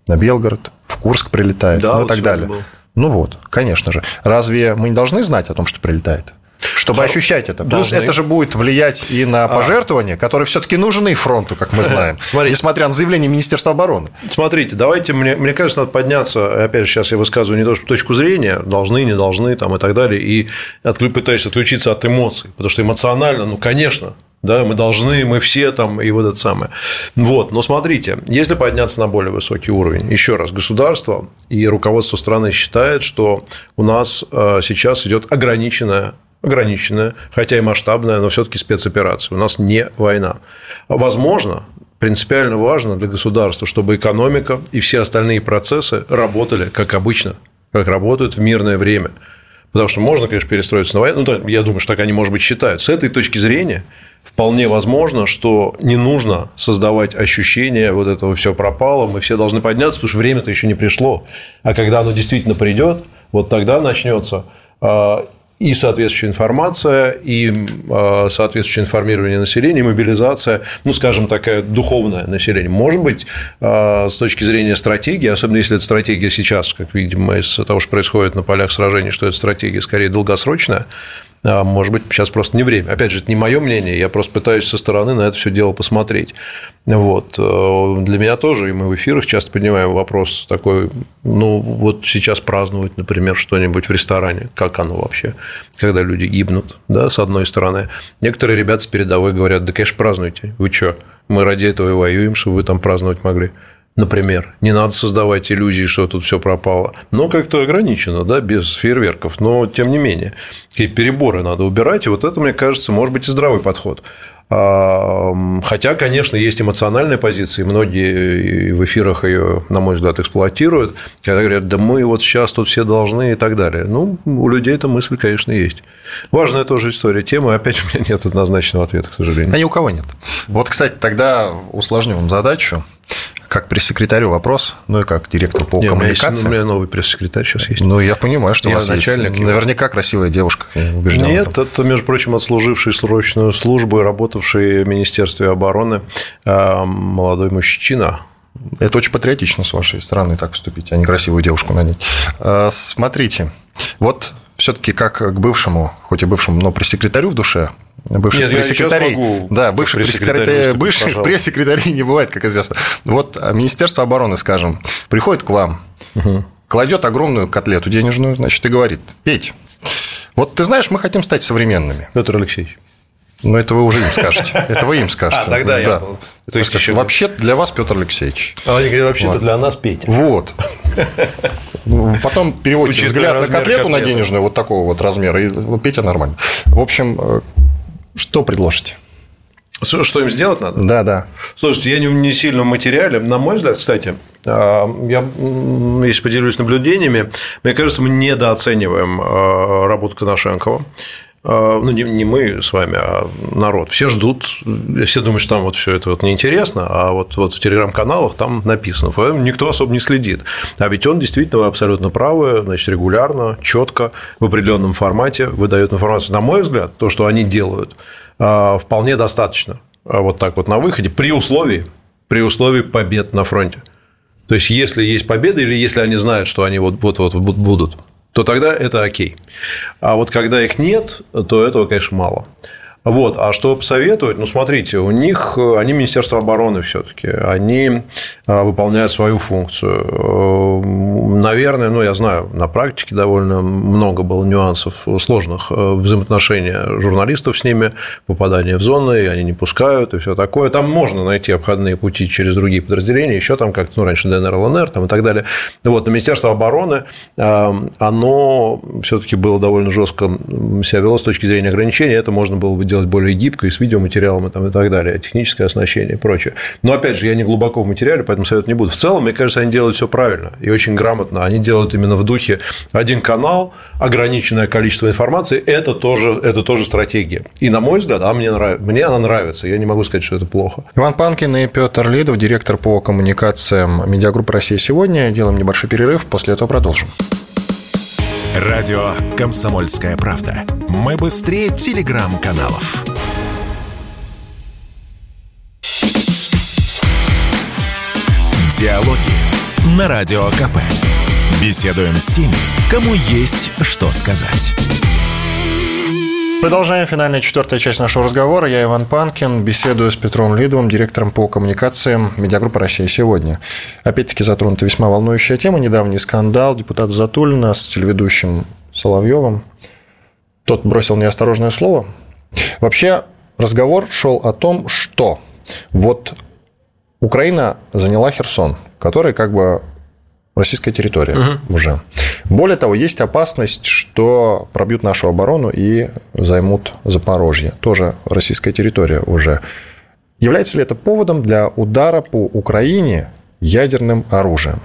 на Белгород, в Курск прилетает, да, ну и так далее. Был. Ну вот, конечно же. Разве мы не должны знать о том, что прилетает? Чтобы Хор... ощущать это. Плюс Должны. это же будет влиять и на а. пожертвования, а. которые все-таки нужны фронту, как мы знаем, Смотрите. несмотря на заявление Министерства обороны. Смотрите, давайте, мне, мне кажется, надо подняться, опять же, сейчас я высказываю не то, что точку зрения, должны, не должны, там, и так далее, и отклю, пытаюсь отключиться от эмоций, потому что эмоционально, ну, конечно, да, мы должны, мы все там, и вот это самое. Вот, но смотрите, если подняться на более высокий уровень, еще раз, государство и руководство страны считает, что у нас э, сейчас идет ограниченная ограниченная, хотя и масштабная, но все-таки спецоперация. У нас не война. Возможно, принципиально важно для государства, чтобы экономика и все остальные процессы работали как обычно, как работают в мирное время. Потому что можно, конечно, перестроиться на войну. Ну, я думаю, что так они, может быть, считают. С этой точки зрения вполне возможно, что не нужно создавать ощущение вот этого все пропало, мы все должны подняться, потому что время-то еще не пришло. А когда оно действительно придет, вот тогда начнется а, и соответствующая информация, и а, соответствующее информирование населения, мобилизация, ну, скажем, такая духовное население. Может быть, а, с точки зрения стратегии, особенно если эта стратегия сейчас, как видим из того, что происходит на полях сражений, что эта стратегия скорее долгосрочная, а, может быть, сейчас просто не время. Опять же, это не мое мнение, я просто пытаюсь со стороны на это все дело посмотреть. Вот. Э, для меня тоже, и мы в эфирах часто поднимаем вопрос такой, ну, вот сейчас праздновать, например, что-нибудь в ресторане, как оно вообще, когда люди гибнут, да, с одной стороны. Некоторые ребята с передовой говорят, да, конечно, празднуйте, вы что, мы ради этого и воюем, чтобы вы там праздновать могли например. Не надо создавать иллюзии, что тут все пропало. Но как-то ограничено, да, без фейерверков. Но тем не менее, какие переборы надо убирать. И вот это, мне кажется, может быть и здравый подход. А, хотя, конечно, есть эмоциональная позиция, и многие в эфирах ее, на мой взгляд, эксплуатируют, когда говорят, да мы вот сейчас тут все должны и так далее. Ну, у людей эта мысль, конечно, есть. Важная тоже история темы, опять у меня нет однозначного ответа, к сожалению. А ни у кого нет. Вот, кстати, тогда усложним задачу как пресс-секретарю вопрос, ну и как директор по Нет, коммуникации. У меня, есть, у меня новый пресс-секретарь сейчас есть. Ну, я понимаю, что я у вас начальник. Есть. Наверняка красивая девушка, убежден. Нет, это, между прочим, отслуживший срочную службу и работавший в Министерстве обороны а, молодой мужчина. Это очень патриотично с вашей стороны так поступить, а не красивую девушку нанять. А, смотрите, вот все-таки как к бывшему, хоть и бывшему, но пресс-секретарю в душе, бывших Нет, пресс-секретарей. Да, бывших пресс-секретарей, бывших пресс-секретарей не бывает, как известно. Вот а, Министерство обороны, скажем, приходит к вам, угу. кладет огромную котлету денежную, значит, и говорит, Петь, вот ты знаешь, мы хотим стать современными. Петр Алексеевич. Ну, это вы уже им скажете. Это вы им скажете. А, тогда да. я То есть, еще... вообще для вас Петр Алексеевич. А они говорят, вообще-то вот. для нас Петя. Вот. Потом переводите взгляд на котлету на денежную вот такого вот размера, и Петя нормально. В общем, э, что предложите? Что им сделать надо? Да, да. Слушайте, я не, не сильно в материале. На мой взгляд, кстати, а, я, если поделюсь наблюдениями, мне кажется, мы недооцениваем а, работу Коношенкова. А, ну, не, не мы с вами, а народ. Все ждут, все думают, что там вот все это вот неинтересно, а вот, вот в телеграм-каналах там написано, никто особо не следит. А ведь он действительно, абсолютно правы, значит, регулярно, четко, в определенном формате выдает информацию. На мой взгляд, то, что они делают, а, вполне достаточно. А вот так вот на выходе, при условии, при условии побед на фронте. То есть, если есть победа или если они знают, что они вот-вот будут, то тогда это окей. А вот когда их нет, то этого, конечно, мало. Вот. А что посоветовать? Ну, смотрите, у них, они Министерство обороны все таки они а, выполняют свою функцию. Э, наверное, ну, я знаю, на практике довольно много было нюансов сложных э, взаимоотношения журналистов с ними, попадание в зоны, и они не пускают, и все такое. Там можно найти обходные пути через другие подразделения, еще там как-то, ну, раньше ДНР, ЛНР там, и так далее. Вот. Но Министерство обороны, э, оно все таки было довольно жестко себя вело с точки зрения ограничений, это можно было бы делать сделать более гибкой, с видеоматериалом и, там, и так далее, техническое оснащение и прочее. Но, опять же, я не глубоко в материале, поэтому совет не буду. В целом, мне кажется, они делают все правильно и очень грамотно. Они делают именно в духе один канал, ограниченное количество информации, это тоже, это тоже стратегия. И, на мой взгляд, она мне, нравится, мне она нравится, я не могу сказать, что это плохо. Иван Панкин и Петр Лидов, директор по коммуникациям медиагруппы «Россия сегодня». Делаем небольшой перерыв, после этого продолжим. Радио «Комсомольская правда». Мы быстрее телеграм-каналов. Диалоги на Радио КП. Беседуем с теми, кому есть что сказать. Продолжаем финальная четвертая часть нашего разговора. Я Иван Панкин, беседую с Петром Лидовым, директором по коммуникациям медиагруппы «Россия сегодня». Опять-таки затронута весьма волнующая тема. Недавний скандал депутата Затулина с телеведущим Соловьевым. Тот бросил неосторожное слово. Вообще разговор шел о том, что вот Украина заняла Херсон, который как бы российская территория угу. уже. Более того, есть опасность, что пробьют нашу оборону и займут Запорожье. Тоже российская территория уже. Является ли это поводом для удара по Украине ядерным оружием?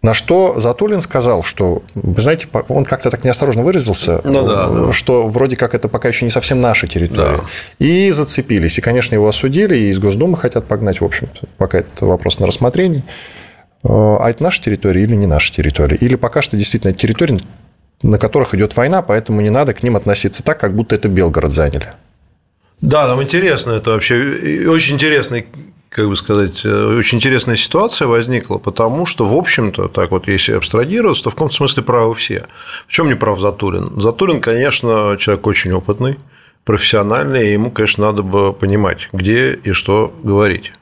На что Затулин сказал, что, вы знаете, он как-то так неосторожно выразился, ну, да, да. что вроде как это пока еще не совсем наша территория. Да. И зацепились. И, конечно, его осудили, и из Госдумы хотят погнать, в общем-то, пока это вопрос на рассмотрении. А это наша территория или не наша территория? Или пока что действительно территории, на которых идет война, поэтому не надо к ним относиться так, как будто это Белгород заняли? Да, там интересно это вообще, очень интересный как бы сказать, э, очень интересная ситуация возникла, потому что, в общем-то, так вот, если абстрагироваться, то в каком-то смысле правы все. В чем не прав Затулин? Затулин, конечно, человек очень опытный, профессиональный, и ему, конечно, надо бы понимать, где и что говорить.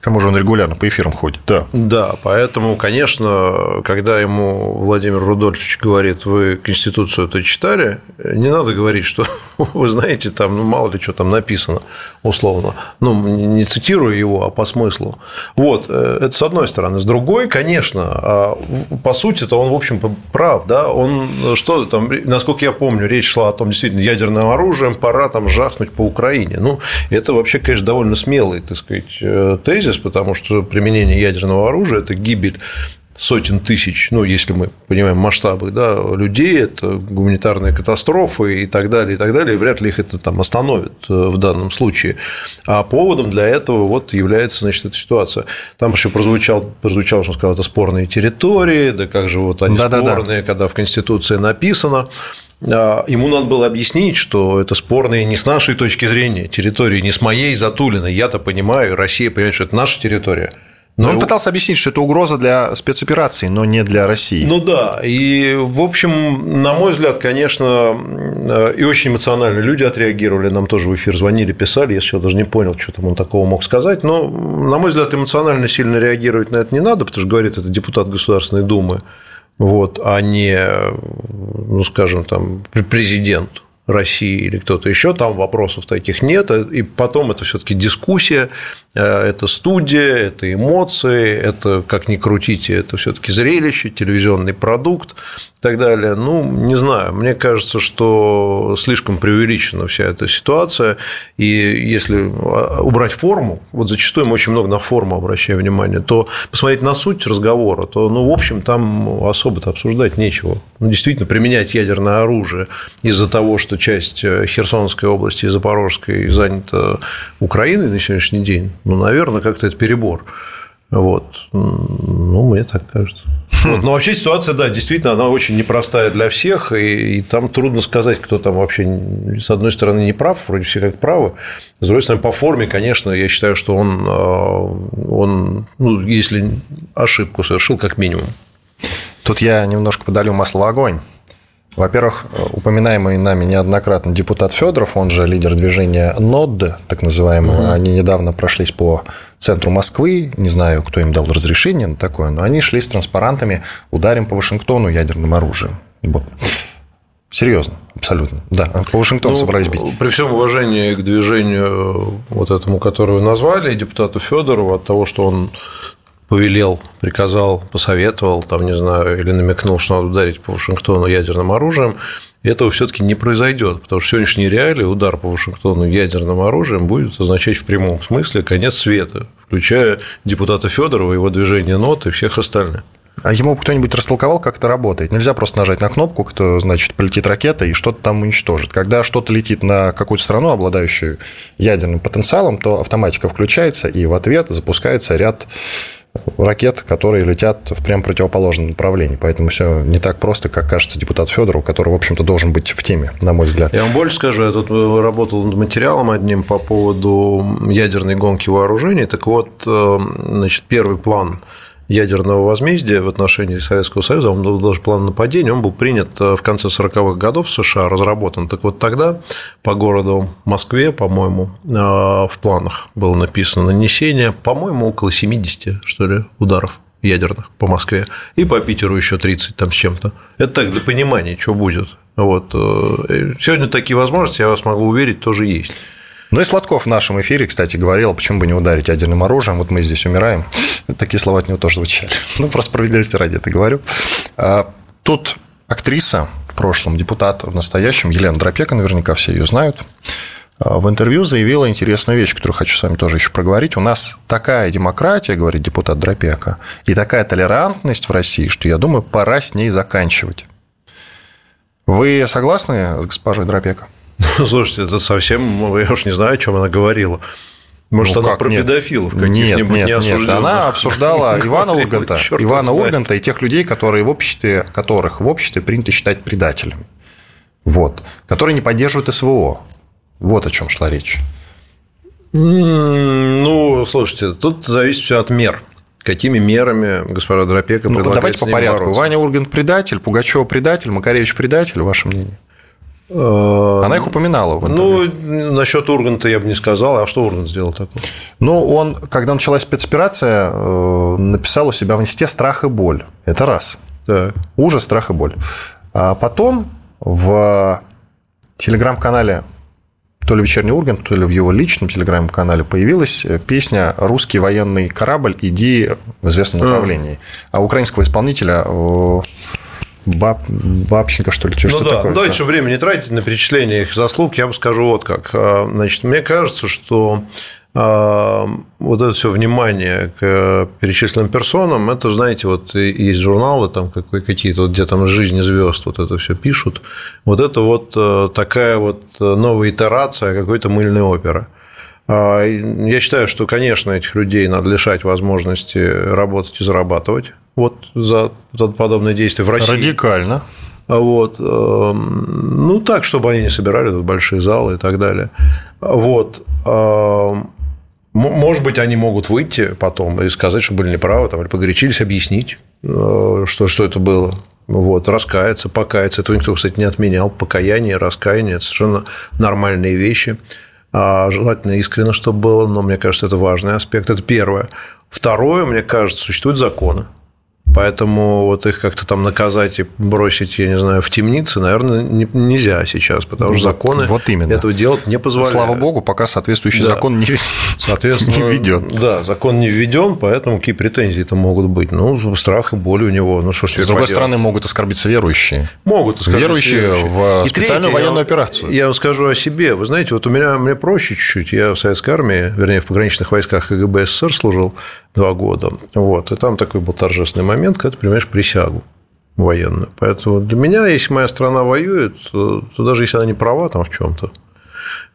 К тому же он регулярно по эфирам ходит, да. Да, поэтому, конечно, когда ему Владимир Рудольфович говорит, вы Конституцию это читали, не надо говорить, что вы знаете, там, ну, мало ли что там написано, условно. Ну, не цитирую его, а по смыслу. Вот, э, это с одной стороны. С другой, конечно, а, по сути это он, в общем, прав, да, он, что там, насколько я помню, речь шла о том, действительно, ядерным оружием пора там жахнуть по Украине. Ну, это вообще, конечно, довольно смелый, так сказать, э, тезис, кризис, потому что применение ядерного оружия – это гибель сотен тысяч, ну, если мы понимаем масштабы, да, людей, это гуманитарные катастрофы и так далее, и так далее, и вряд ли их это там остановит э, в данном случае. А поводом для этого вот является, значит, эта ситуация. Там еще прозвучал, прозвучало, что он сказал, это спорные территории, да как же вот они да, спорные, да, да. когда в Конституции написано. А, ему надо было объяснить, что это спорные не с нашей точки зрения территории, не с моей Затулиной. Я-то понимаю, Россия понимает, что это наша территория. Но, но он пытался объяснить, что это угроза для спецоперации, но не для России. Ну да, и в общем, на мой взгляд, конечно, и очень эмоционально люди отреагировали, нам тоже в эфир звонили, писали, если я даже не понял, что там он такого мог сказать, но, на мой взгляд, эмоционально сильно реагировать на это не надо, потому что говорит это депутат Государственной Думы, вот, а не, ну, скажем, там, президент. России или кто-то еще, там вопросов таких нет, и потом это все-таки дискуссия, э, это студия, это эмоции, это, как ни крутите, это все-таки зрелище, телевизионный продукт и так далее. Ну, не знаю, мне кажется, что слишком преувеличена вся эта ситуация, и если а, убрать форму, вот зачастую мы очень много на форму обращаем внимание, то посмотреть на суть разговора, то, ну, в общем, там особо-то обсуждать нечего. Ну, действительно, применять ядерное оружие из-за того, что часть э, Херсонской области и Запорожской занята Украиной на сегодняшний день, ну, наверное, как-то это перебор. Вот. Ну, мне так кажется. Вот. Но вообще ситуация, да, действительно, она очень непростая для всех, и, и там трудно сказать, кто там вообще, с одной стороны, не прав, вроде все как правы, с другой стороны, по форме, конечно, я считаю, что он, э, он ну, если ошибку совершил, как минимум. Тут я немножко подалю масло в огонь. Во-первых, упоминаемый нами неоднократно депутат Федоров, он же лидер движения НОД, так называемого, угу. они недавно прошлись по центру Москвы, не знаю, кто им дал разрешение на такое, но они шли с транспарантами «Ударим по Вашингтону ядерным оружием». Вот. Серьезно, абсолютно. Да, по Вашингтону ну, собрались бить. При всем уважении к движению вот этому, которое вы назвали, депутату Федорову, от того, что он повелел, приказал, посоветовал, там, не знаю, или намекнул, что надо ударить по Вашингтону ядерным оружием, этого все-таки не произойдет, потому что сегодняшние реалии удар по Вашингтону ядерным оружием будет означать в прямом смысле конец света, включая депутата Федорова, его движение нот и всех остальных. А ему кто-нибудь растолковал, как это работает? Нельзя просто нажать на кнопку, кто, значит, полетит ракета и что-то там уничтожит. Когда что-то летит на какую-то страну, обладающую ядерным потенциалом, то автоматика включается, и в ответ запускается ряд ракет, которые летят в прям противоположном направлении. Поэтому все не так просто, как кажется депутат Федоров, который, в общем-то, должен быть в теме, на мой взгляд. Я вам больше скажу, я тут работал над материалом одним по поводу ядерной гонки вооружений. Так вот, э, значит, первый план ядерного возмездия в отношении Советского Союза, он был даже план нападения, он был принят э, в конце 40-х годов в США, разработан. Так вот тогда по городу Москве, по-моему, э, в планах было написано нанесение, по-моему, около 70, что ли, ударов ядерных по Москве, и по Питеру еще 30 там с чем-то. Это так, для понимания, что будет. Вот. Э, сегодня такие возможности, я вас могу уверить, тоже есть. Ну и Сладков в нашем эфире, кстати, говорил, почему бы не ударить ядерным оружием, вот мы здесь умираем. Такие слова от него тоже звучали. Ну, про справедливости ради это говорю. А, тут актриса в прошлом, депутат в настоящем, Елена Дропека, наверняка все ее знают, а, в интервью заявила интересную вещь, которую хочу с вами тоже еще проговорить. У нас такая демократия, говорит депутат Дропека, и такая толерантность в России, что, я думаю, пора с ней заканчивать. Вы согласны с госпожой Дропека? Ну, слушайте, это совсем, я уж не знаю, о чем она говорила. Может, ну, она про нет. педофилов каких-нибудь нет, нет, нет. Она обсуждала Ивана Урганта, Ивана Урганта и тех людей, которые в обществе, которых в обществе принято считать предателями. Вот. Которые не поддерживают СВО. Вот о чем шла речь. Ну, слушайте, тут зависит все от мер. Какими мерами госпожа Дропека ну, предлагает Давайте по порядку. Бороться? Ваня Ургант предатель, Пугачева предатель, Макаревич предатель, ваше мнение? Э, Она их упоминала. В ну, насчет Урганта я бы не сказал. А что Ургант сделал такое? Ну, он, когда началась спецоперация, э, написал у себя в инсте «Страх и боль». Это раз. Так. Ужас, страх и боль. А потом в телеграм-канале то ли вечерний Ургант, то ли в его личном телеграм-канале появилась песня «Русский военный корабль, иди в известном направлении». А украинского исполнителя э, Баб, Бабченко, что ли, что ну, да. такое? Дальше время не тратить на перечисление их заслуг, я бы скажу вот как. А, значит, мне кажется, что а, вот это все внимание к перечисленным персонам, это, знаете, вот есть журналы, там какие-то, вот, где там жизни звезд вот это все пишут. Вот это вот э, такая вот новая итерация какой-то мыльной оперы. А, я считаю, что, конечно, этих людей надо лишать возможности работать и зарабатывать вот за подобные действия в России. Радикально. Вот. Эм, ну, так, чтобы они не собирали тут большие залы и так далее. Вот. Эм, может быть, они могут выйти потом и сказать, что были неправы, там, или погорячились, объяснить, э, что, что это было. Вот, раскаяться, покаяться. Этого никто, кстати, не отменял. Покаяние, раскаяние – это совершенно нормальные вещи. А желательно искренне, чтобы было, но мне кажется, это важный аспект. Это первое. Второе, мне кажется, существуют законы. Поэтому вот их как-то там наказать и бросить, я не знаю, в темницы, наверное, не, нельзя сейчас, потому что законы вот именно. этого делать не позволяют. Слава богу, пока соответствующий да. закон не, Соответственно, не введен. Да, закон не введен, поэтому какие претензии-то могут быть? Ну, страх и боль у него. Ну, что ж С другой поделать? стороны, могут оскорбиться верующие. Могут оскорбиться верующие. верующие в специальную третье, военную операцию. Я вам скажу о себе. Вы знаете, вот у меня мне проще чуть-чуть. Я в советской армии, вернее, в пограничных войсках КГБ СССР служил два года. Вот. И там такой был торжественный момент, когда ты принимаешь присягу военную. Поэтому для меня, если моя страна воюет, то даже если она не права там в чем-то,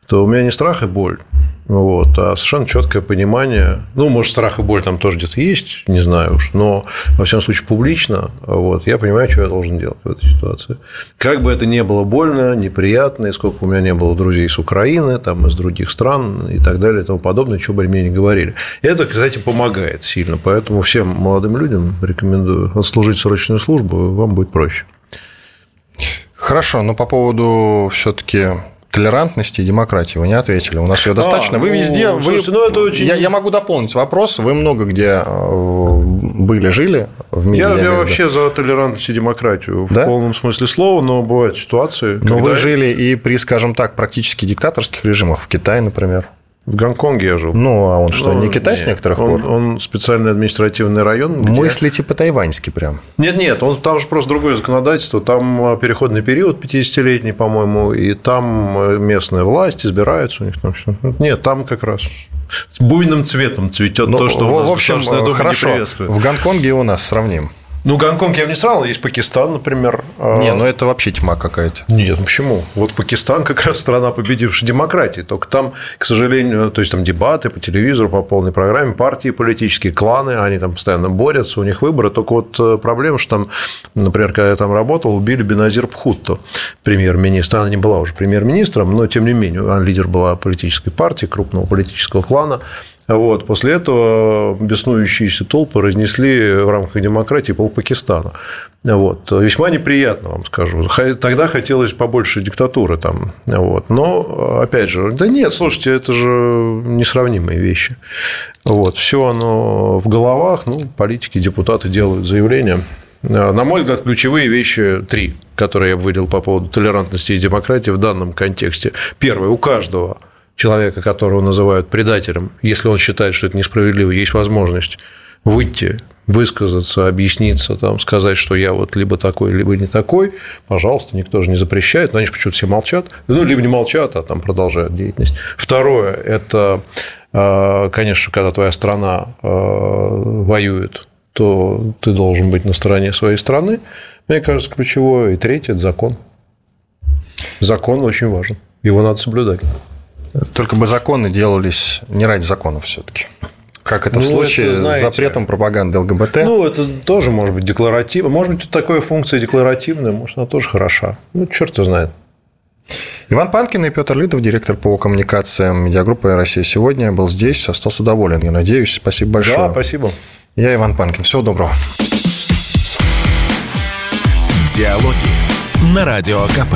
то у меня не страх и боль. Вот, а совершенно четкое понимание. Ну, может, страх и боль там тоже где-то есть, не знаю уж, но, во всяком случае, публично, вот, я понимаю, что я должен делать в этой ситуации. Как бы это ни было больно, неприятно, и сколько у меня не было друзей с Украины, там, из других стран и так далее и тому подобное, что бы мне не говорили. Это, кстати, помогает сильно, поэтому всем молодым людям рекомендую отслужить срочную службу, вам будет проще. Хорошо, но по поводу все-таки толерантности и демократии вы не ответили. У нас ее достаточно. А, вы ну, везде... Слушайте, вы... ну это очень... я, я могу дополнить вопрос. Вы много где э, были, жили в мире. Я, я, я вообще за толерантность и демократию да? в полном смысле слова, но бывают ситуации. Но когда... вы жили и при, скажем так, практически диктаторских режимах в Китае, например. В Гонконге я жил. Ну, а он что, Ну, не Китай с нет. некоторых он, пор? Он специальный административный район. где- Мыслите по-тайваньски прям. Нет, нет, он, там же просто другое законодательство. Там э, переходный период 50-летний, по-моему, и там э, местная власть избирается у них там. Нет, там как раз с буйным цветом цветет Ну, то, что в, у нас в общем, Дума не хорошо. приветствует. В Гонконге у нас сравним. Ну, Гонконг я бы не сравнил, есть Пакистан, например. А, Не, ну это вообще тьма какая-то. Нет, ну почему? Вот Пакистан как раз страна, победившая демократии. Только там, к сожалению, то есть там дебаты по телевизору, по полной программе, партии политические, кланы, они там постоянно борются, у них выборы. Только вот э, проблема, что там, например, когда я там работал, убили Беназир Пхутто, премьер-министр. Она не была уже премьер-министром, но тем не менее, она лидер была политической партии, крупного политического клана. Вот. После этого беснующиеся толпы разнесли в рамках демократии пол Пакистана. Вот. Весьма неприятно, вам скажу. Тогда хотелось побольше диктатуры там. Вот. Но, опять же, да нет, слушайте, это же несравнимые вещи. Вот. Все оно в головах, ну, политики, депутаты делают заявления. На мой взгляд, ключевые вещи три, которые я выделил по поводу толерантности и демократии в данном контексте. Первое, у каждого человека, которого называют предателем, если он считает, что это несправедливо, есть возможность выйти, высказаться, объясниться, там, сказать, что я вот либо такой, либо не такой, пожалуйста, никто же не запрещает, но они почему-то все молчат, ну, либо не молчат, а там продолжают деятельность. Второе – это, э, конечно, когда твоя страна э, воюет, то ты должен быть на стороне своей страны, мне кажется, ключевое. И третье – это закон. Закон очень важен, его надо соблюдать. Только бы законы делались не ради законов все-таки. Как это в Ну, случае это, с знаете, запретом пропаганды ЛГБТ. Ну, это тоже может быть декларативно. Может быть, тут такая функция декларативная, может, она тоже хороша. Ну, черт его знает. Иван Панкин и Петр Лидов, директор по коммуникациям медиагруппы «Россия сегодня», был здесь, остался доволен, я надеюсь. Спасибо большое. Да, спасибо. Я Иван Панкин. Всего доброго. Диалоги на Радио КП.